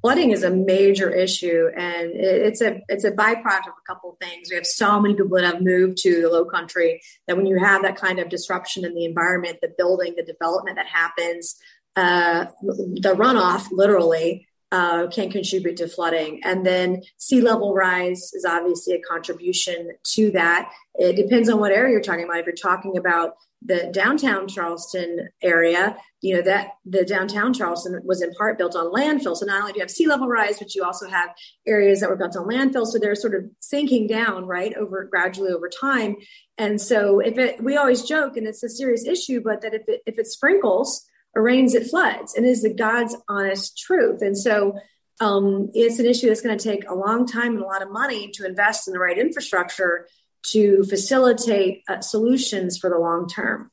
flooding is a major issue and it's a it's a byproduct of a couple of things. We have so many people that have moved to the low country that when you have that kind of disruption in the environment the building the development that happens uh, the runoff literally uh, can contribute to flooding. And then sea level rise is obviously a contribution to that. It depends on what area you're talking about. If you're talking about the downtown Charleston area, you know, that the downtown Charleston was in part built on landfill. So not only do you have sea level rise, but you also have areas that were built on landfill. So they're sort of sinking down, right, over gradually over time. And so if it, we always joke, and it's a serious issue, but that if it, if it sprinkles, or rains, it floods, and is the God's honest truth. And so um, it's an issue that's going to take a long time and a lot of money to invest in the right infrastructure to facilitate uh, solutions for the long term.